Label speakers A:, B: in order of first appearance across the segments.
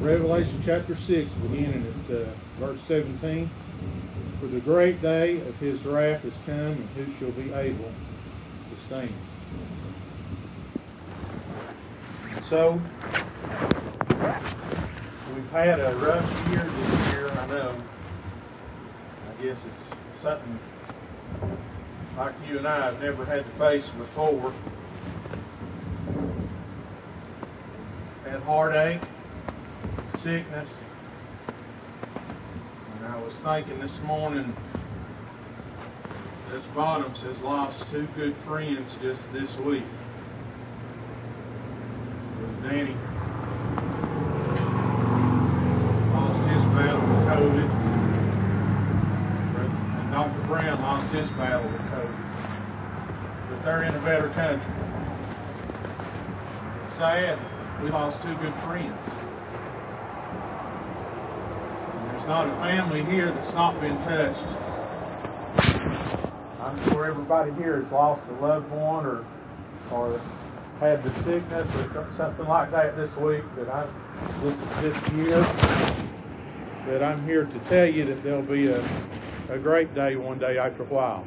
A: Revelation chapter 6, beginning at uh, verse 17. For the great day of his wrath is come, and who shall be able to stand? So, we've had a rough year this year, I know. I guess it's something like you and I have never had to face before. Had heartache, sickness. And I was thinking this morning, Dutch Bottoms has lost two good friends just this week. Danny lost his battle with COVID. And Dr. Brown lost his battle with COVID. But they're in a better country. It's sad. We lost two good friends. There's not a family here that's not been touched. I'm sure everybody here has lost a loved one or or had the sickness or something like that this week. That I this this year that I'm here to tell you that there'll be a a great day one day after a while.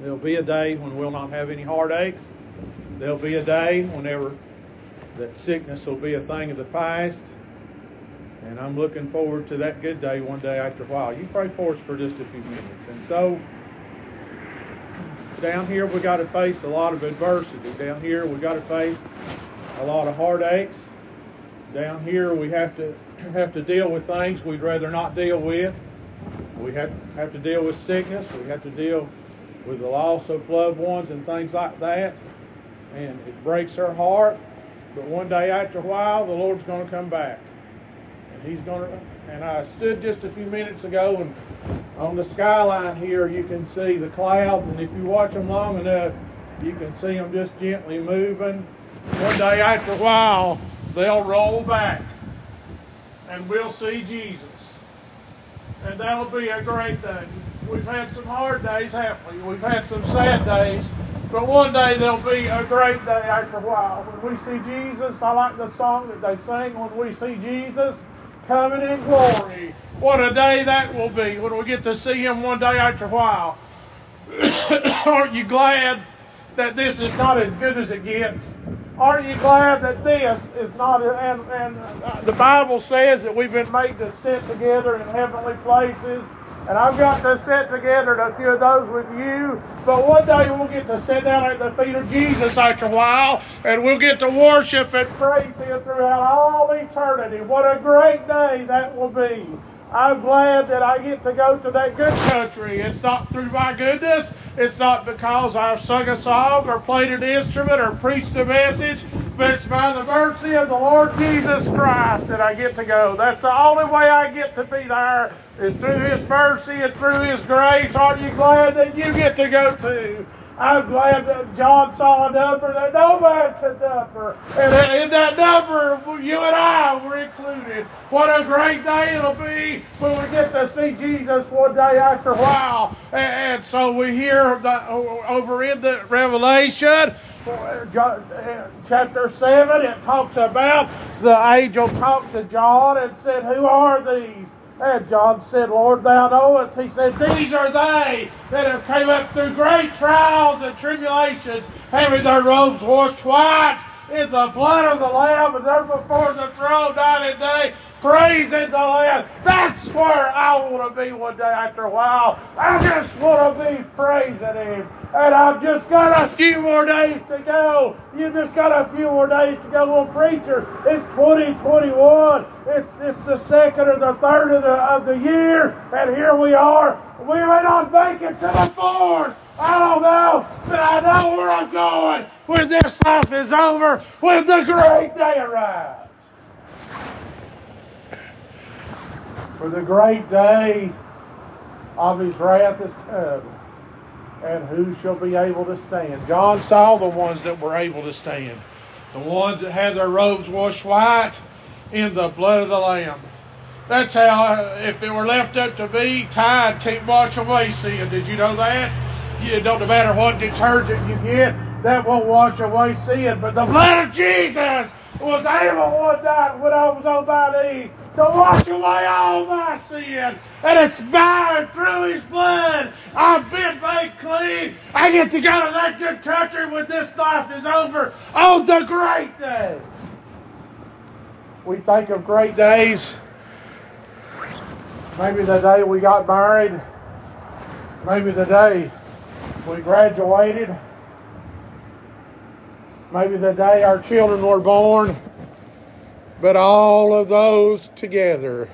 A: There'll be a day when we'll not have any heartaches. There'll be a day whenever that sickness will be a thing of the past and I'm looking forward to that good day one day after a while. You pray for us for just a few minutes. And so, down here we got to face a lot of adversity. Down here we got to face a lot of heartaches. Down here we have to have to deal with things we'd rather not deal with. We have have to deal with sickness. We have to deal with the loss of loved ones and things like that. And it breaks our heart. But one day after a while, the Lord's going to come back. And He's going to, and I stood just a few minutes ago, and on the skyline here, you can see the clouds, and if you watch them long enough, you can see them just gently moving. One day after a while, they'll roll back, and we'll see Jesus. And that'll be a great day. We've had some hard days, haven't we? We've had some sad days. But one day there'll be a great day after a while. When we see Jesus, I like the song that they sing, when we see Jesus, coming in glory. What a day that will be when we get to see him one day after a while. Aren't you glad that this is not as good as it gets? Aren't you glad that this is not, and, and uh, the Bible says that we've been made to sit together in heavenly places and I've got to sit together a few of those with you. But one day we'll get to sit down at the feet of Jesus after a while, and we'll get to worship and praise Him throughout all eternity. What a great day that will be. I'm glad that I get to go to that good country. It's not through my goodness. It's not because I've sung a song or played an instrument or preached a message, but it's by the mercy of the Lord Jesus Christ that I get to go. That's the only way I get to be there is through His mercy and through His grace. Aren't you glad that you get to go too? I'm glad that John saw a number that no man could number. And in that number, you and I were included. What a great day it'll be when we get to see Jesus one day after a while. And, so we hear the, over in the Revelation, chapter 7, it talks about the angel talked to John and said, Who are these? And John said, Lord, thou knowest. He said, These are they that have come up through great trials and tribulations, having their robes washed white in the blood of the Lamb, and they're before the throne night and day, praising the Lamb. That's where I want to be one day after a while. I just want to be praising Him. And I've just got a few more days to go. You just got a few more days to go. Well, preacher, it's 2021. It's, it's the second or the third of the, of the year, and here we are. We may not make it to the fourth. I don't know, but I know where I'm going when this life is over, when the great day arrives. For the great day of his wrath is come, and who shall be able to stand? John saw the ones that were able to stand, the ones that had their robes washed white in the blood of the Lamb. That's how, if it were left up to me, tide can't wash away sin. Did you know that? It don't matter what detergent you get, that won't wash away sin, but the blood of Jesus was able one night when I was on my knees to wash away all my sin. And it's by through his blood. I've been made clean. I get to go to that good country when this life is over on the great day. We think of great days. Maybe the day we got married. Maybe the day we graduated. Maybe the day our children were born. But all of those together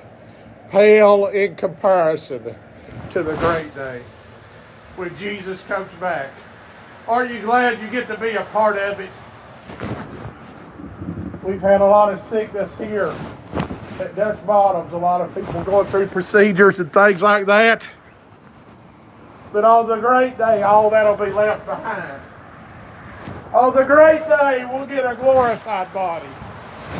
A: pale in comparison to the great day when Jesus comes back. Are you glad you get to be a part of it? We've had a lot of sickness here at Dutch Bottoms, a lot of people going through procedures and things like that. But on the great day, all that'll be left behind. On the great day, we'll get a glorified body.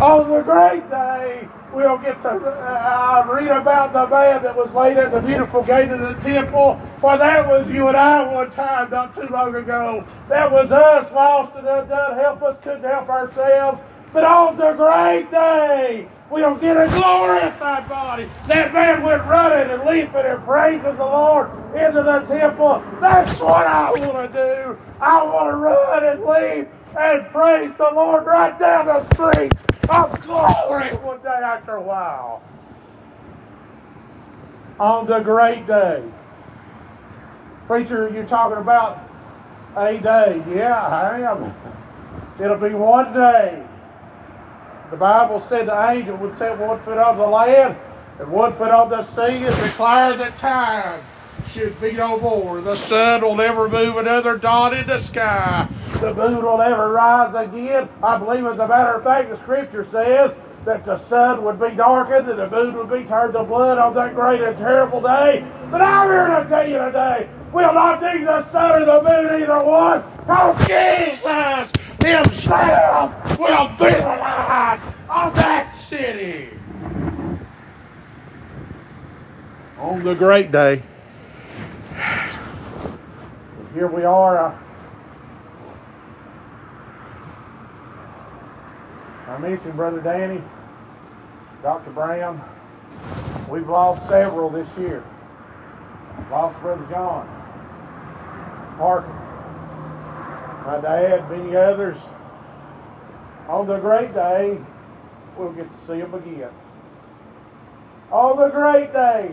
A: On the great day, we'll get to uh, read about the man that was laid at the beautiful gate of the temple. For that was you and I one time, not too long ago. That was us, lost and undone, help us, couldn't help ourselves. But on the great day, we'll get a glorified body. That man went running and leaping and praising the Lord into the temple. That's what I want to do. I want to run and leap and praise the Lord right down the street of glory one day after a while. On the great day. Preacher, you're talking about a day. Yeah, I am. It'll be one day. The Bible said the angel would set one foot on the land and one foot on the sea and declare that time should be no more. The sun will never move another dot in the sky. The moon will never rise again. I believe, as a matter of fact, the Scripture says that the sun would be darkened and the moon would be turned to blood on that great and terrible day. But I'm here to tell you today, we'll not need the sun or the moon, either one. Because Jesus himself will be the light of that city. On the great day, here we are. Uh, I mentioned Brother Danny, Dr. Brown. We've lost several this year. Lost Brother John, Parker, my dad, many others. On the great day, we'll get to see them again. On the great day,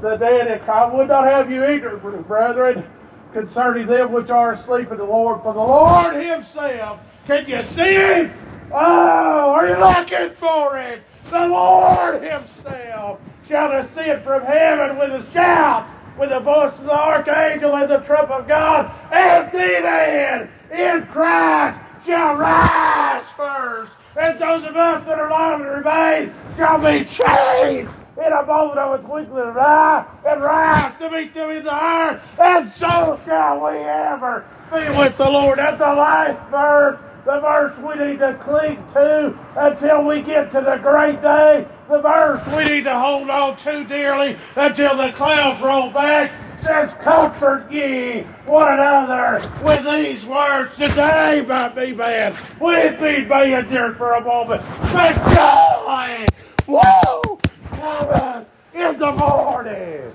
A: the dead I would not have you ignorant, brethren, concerning them which are asleep in the Lord. For the Lord Himself, can you see Him? Oh, are you looking for it? The Lord Himself shall descend from heaven with a shout, with the voice of the archangel and the trump of God, and the dead in Christ shall rise first. And those of us that are alive and remain shall be changed in a moment of a twinkling of an eye and rise to meet them in the air, and so shall we ever be with the Lord. At the last verse, the verse we need to cling to until we get to the great day, the verse we need to hold on to dearly until the clouds roll back says, Comfort ye one another with these words. Today might be bad. Weeping may endure for a moment, but joy, woo, cometh in the morning.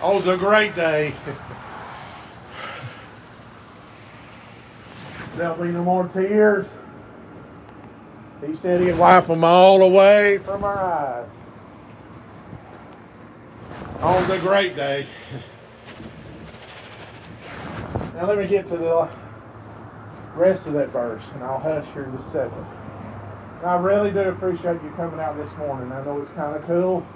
A: Oh, the great day. There'll be no more tears. He said he'd wipe them all away from our eyes. On the great day. Now let me get to the rest of that verse, and I'll hush here in a second. I really do appreciate you coming out this morning. I know it's kind of cool,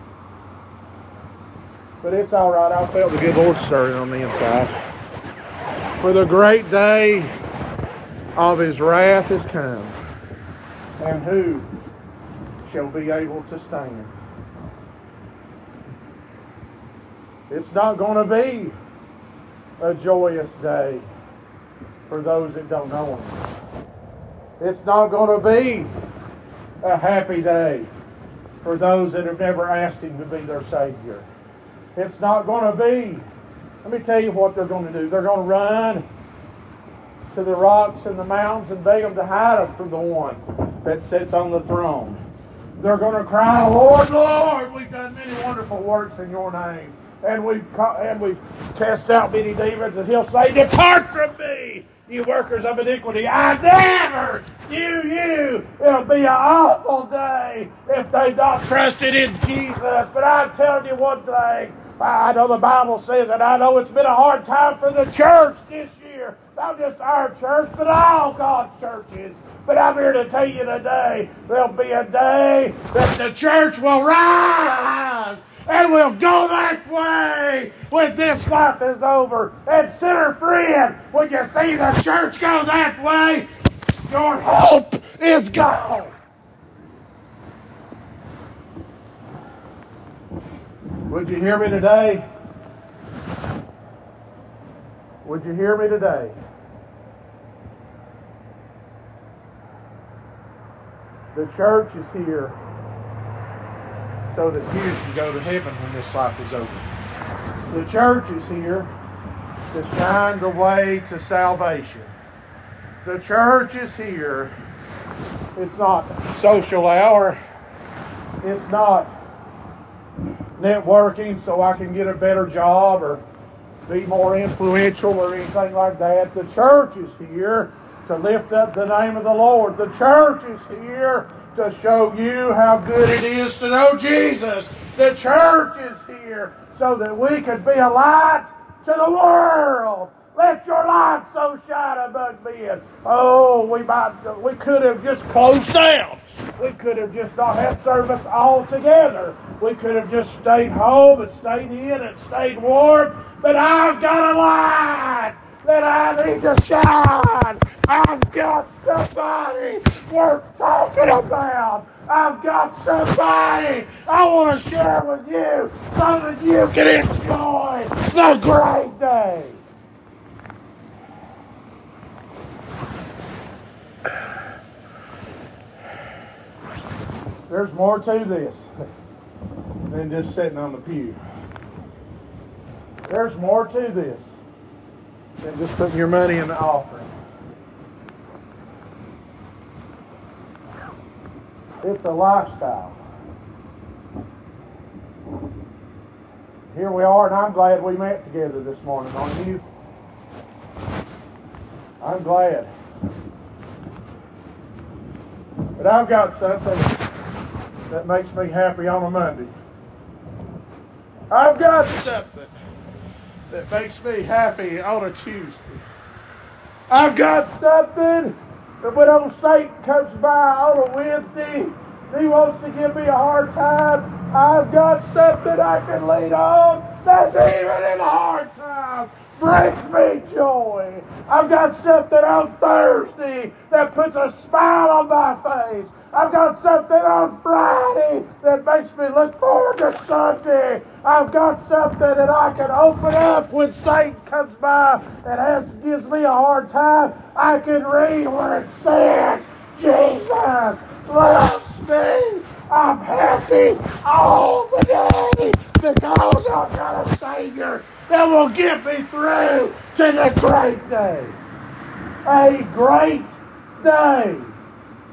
A: but it's all right. I felt the good Lord stirring on the inside. For the great day of his wrath is come, and who shall be able to stand? It's not going to be a joyous day for those that don't know Him. It's not going to be a happy day for those that have never asked Him to be their Savior. It's not going to be Let me tell you what they're going to do. They're going to run to the rocks and the mountains and beg them to hide them from the one that sits on the throne. They're going to cry, Lord, Lord, we've done many wonderful works in your name. And we've, and we've cast out many demons, and he'll say, Depart from me, you workers of iniquity. I never knew you. It'll be an awful day if they've not trusted in Jesus. But I'm telling you one thing. I know the Bible says, and I know it's been a hard time for the church this year. Not just our church, but all God's churches. But I'm here to tell you today, there'll be a day that the church will rise and we'll go that way when this life is over. And sinner friend, when you see the church go that way, your hope is gone. Would you hear me today? Would you hear me today? The church is here so that you can go to heaven when this life is over. The church is here to shine the way to salvation. The church is here. It's not social hour. It's not networking so I can get a better job or be more influential or anything like that. The church is here to lift up the name of the Lord. The church is here to show you how good it is to know Jesus. The church is here so that we could be a light to the world. Let your light so shine among men. Oh, we might, we could have just closed down. We could have just not had service altogether. We could have just stayed home and stayed in and stayed warm. But I've got a light that I need to shine. I've got somebody worth talking about. I've got somebody I want to share with you so that you can enjoy the great day. There's more to this than just sitting on the pew. There's more to this than just putting your money in the offering. It's a lifestyle. Here we are, and I'm glad we met together this morning, aren't you? I'm glad. But I've got something that makes me happy on a Monday. I've got something that makes me happy on a Tuesday. I've got something that when old Satan comes by on a Wednesday, he wants to give me a hard time. I've got something I can lean on that's even in a hard time brings me joy. I've got something on Thursday that puts a smile on my face. I've got something on Friday that makes me look forward to Sunday. I've got something that I can open up when Satan comes by and has, gives me a hard time. I can read where it says, Jesus loves me. I'm happy all the day because I've got a Savior that will get me through to the great day. A great day.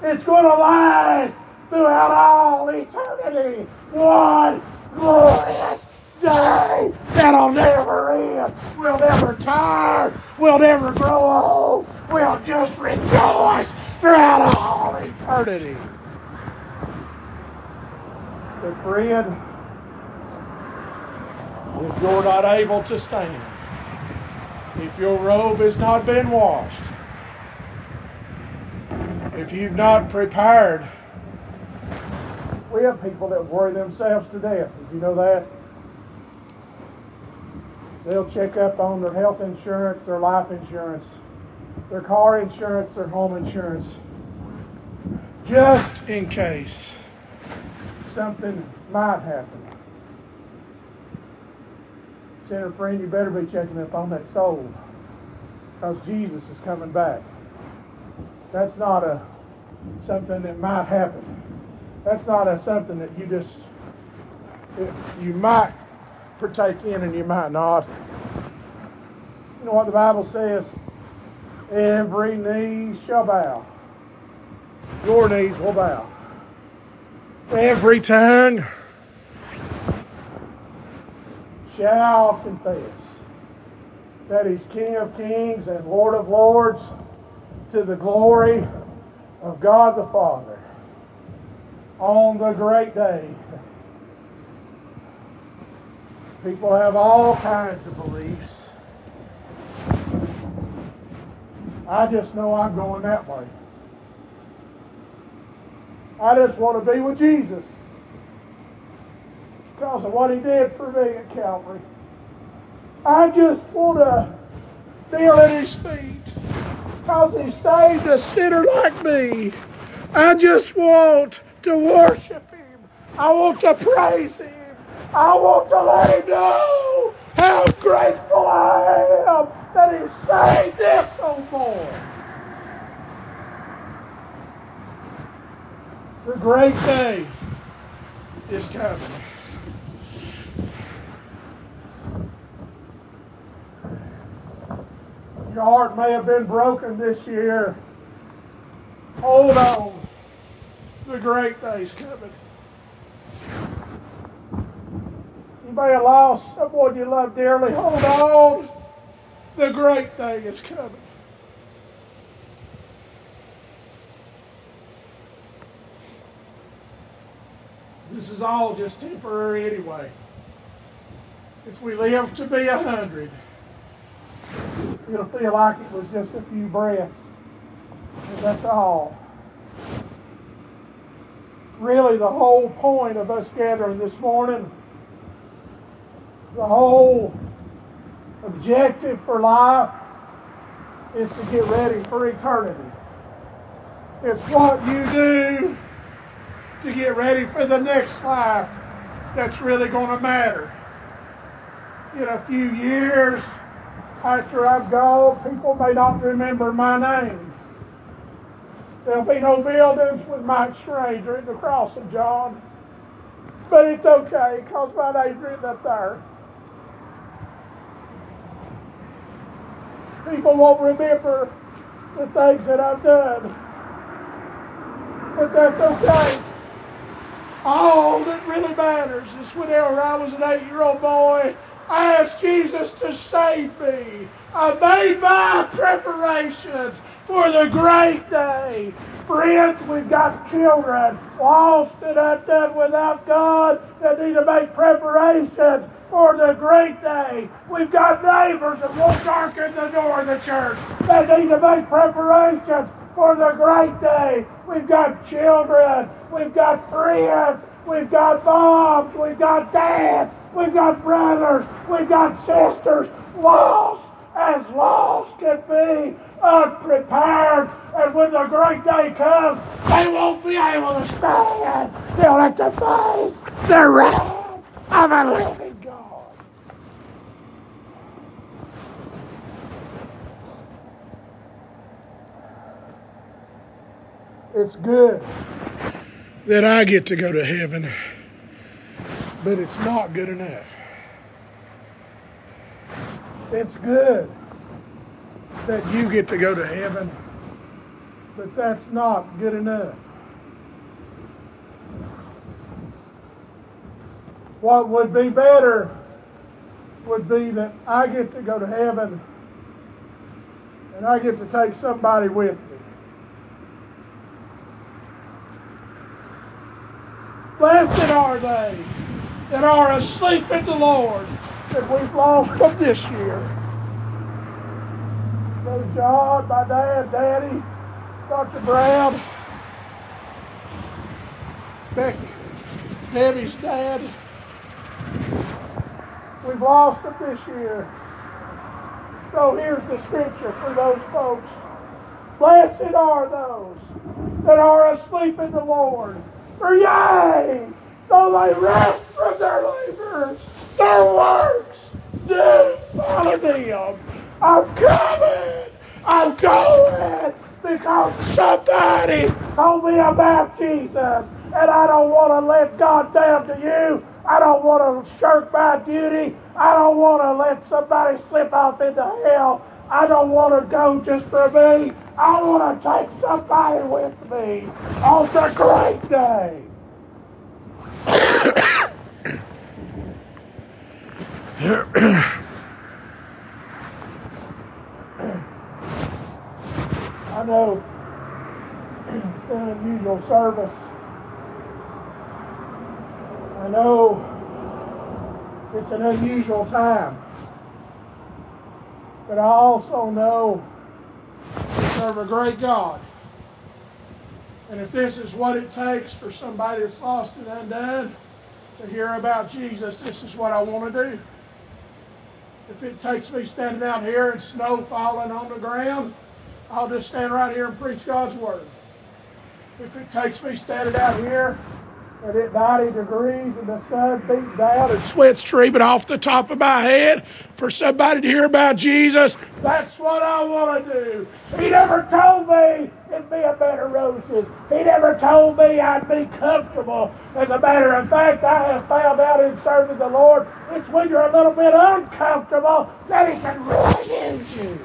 A: It's going to last throughout all eternity. One glorious day that'll never end. We'll never tire. We'll never grow old. We'll just rejoice throughout all eternity. But friend, if you're not able to stand, if your robe has not been washed, if you've not prepared, we have people that worry themselves to death. Did you know that? They'll check up on their health insurance, their life insurance, their car insurance, their home insurance, just in case something might happen. Sinner friend, you better be checking up on that soul because Jesus is coming back. That's not a something that might happen. That's not a something that you just you might partake in and you might not.
B: You know what the Bible says? Every knee shall bow. Your knees will bow. Every tongue shall confess that he's King of kings and Lord of lords to the glory of God the Father on the great day. People have all kinds of beliefs. I just know I'm going that way. I just want to be with Jesus because of what he did for me at Calvary. I just want to kneel at his feet because he saved a sinner like me. I just want to worship him. I want to praise him. I want to let him know how grateful I am that he saved this old boy. The great day is coming. Your heart may have been broken this year. Hold on. The great day's coming. You may have lost someone you love dearly. Hold on. The great day is coming. This is all just temporary anyway. If we live to be a hundred, it'll feel like it was just a few breaths. And that's all. Really, the whole point of us gathering this morning, the whole objective for life is to get ready for eternity. It's what you do to get ready for the next life that's really going to matter. In a few years, after I've gone, people may not remember my name. There'll be no buildings with Mike Stranger at the cross of John. But it's okay, because my name's written up there. People won't remember the things that I've done. But that's okay. All that really matters is whenever I was an eight-year-old boy, I asked Jesus to save me. I made my preparations for the great day. Friends, we've got children lost and undone without God that need to make preparations for the great day. We've got neighbors that won't darken the door of the church that need to make preparations for the great day. We've got children, we've got friends, we've got moms, we've got dads, we've got brothers, we've got sisters, lost as lost can be, unprepared. And when the great day comes, they won't be able to stand. They'll have to face the wrath of a living God. It's good that I get to go to heaven, but it's not good enough. It's good that you get to go to heaven, but that's not good enough. What would be better would be that I get to go to heaven and I get to take somebody with me. Blessed are they that are asleep in the Lord that we've lost them this year. Brother John, my dad, Daddy, Dr. Brown, Becky, Debbie's dad. We've lost them this year. So here's the scripture for those folks. Blessed are those that are asleep in the Lord. For yea, though they rest from their labors, their works do follow them. I'm coming. I'm going because somebody told me about Jesus, and I don't want to let God down to you. I don't want to shirk my duty. I don't want to let somebody slip off into hell. I don't want to go just for me. I want to take somebody with me on the great day. I know it's an unusual service. I know it's an unusual time. But I also know we serve a great God. And if this is what it takes for somebody that's lost and undone to hear about Jesus, this is what I want to do. If it takes me standing out here and snow falling on the ground, I'll just stand right here and preach God's Word. If it takes me standing out here and at 90 degrees and the sun beats down and sweat streaming off the top of my head for somebody to hear about Jesus, that's what I want to do. He never told me it'd be a bed of roses. He never told me I'd be comfortable. As a matter of fact, I have found out in serving the Lord, it's when you're a little bit uncomfortable that He can really use you.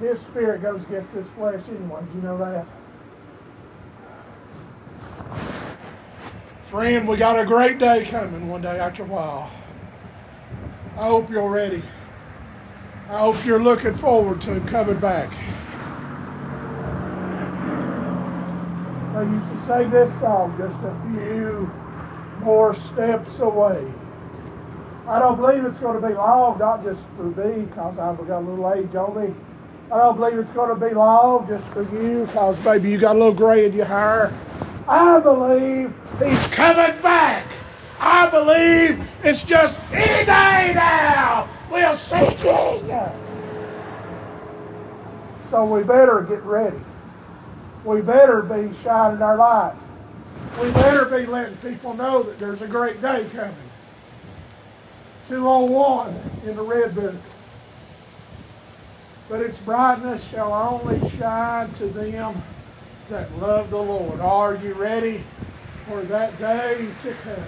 B: His spirit goes against his flesh anyway. Do you know that? Friend, we got a great day coming one day after a while. I hope you're ready. I hope you're looking forward to coming back. I used to sing this song just a few more steps away. I don't believe it's going to be long, not just for me, because I've got a little age on me. I don't believe it's going to be long just for you, because maybe you got a little gray in your hair. I believe he's coming back. I believe it's just any day now. We'll see Jesus. So we better get ready. We better be shining our light. We better be letting people know that there's a great day coming. 201 in the red book. But its brightness shall only shine to them that love the Lord. Are you ready for that day to come?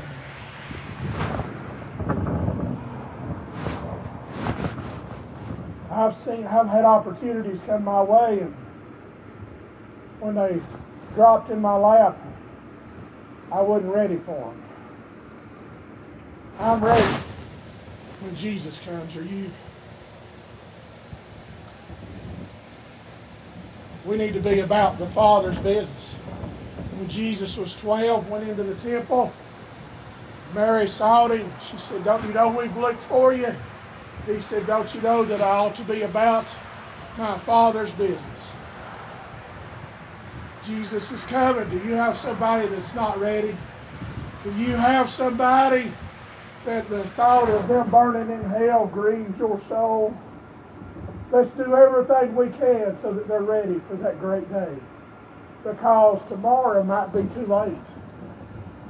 B: I've seen, I've had opportunities come my way, and when they dropped in my lap, I wasn't ready for them. I'm ready when Jesus comes. Are you? We need to be about the Father's business. When Jesus was 12, went into the temple, Mary saw him. She said, Don't you know we've looked for you? He said, Don't you know that I ought to be about my Father's business? Jesus is coming. Do you have somebody that's not ready? Do you have somebody that the thought of them burning in hell grieves your soul? Let's do everything we can so that they're ready for that great day. Because tomorrow might be too late.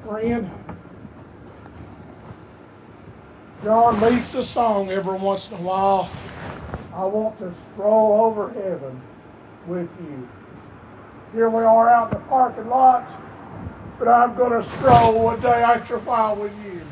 B: Friend, John leads the song every once in a while. I want to stroll over heaven with you. Here we are out in the parking lot, but I'm going to stroll one day after a while with you.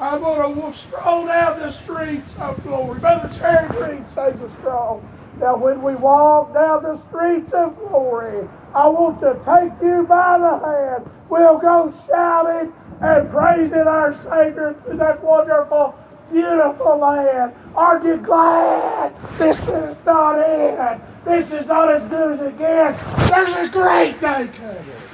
B: I'm going to stroll down the streets of glory. Brother Cherry Green sings a stroll. Now, when we walk down the streets of glory, I want to take you by the hand. We'll go shouting and praising our Savior through that wonderful, beautiful land. Aren't you glad this is not it? This is not as good as it gets. There's a great day coming.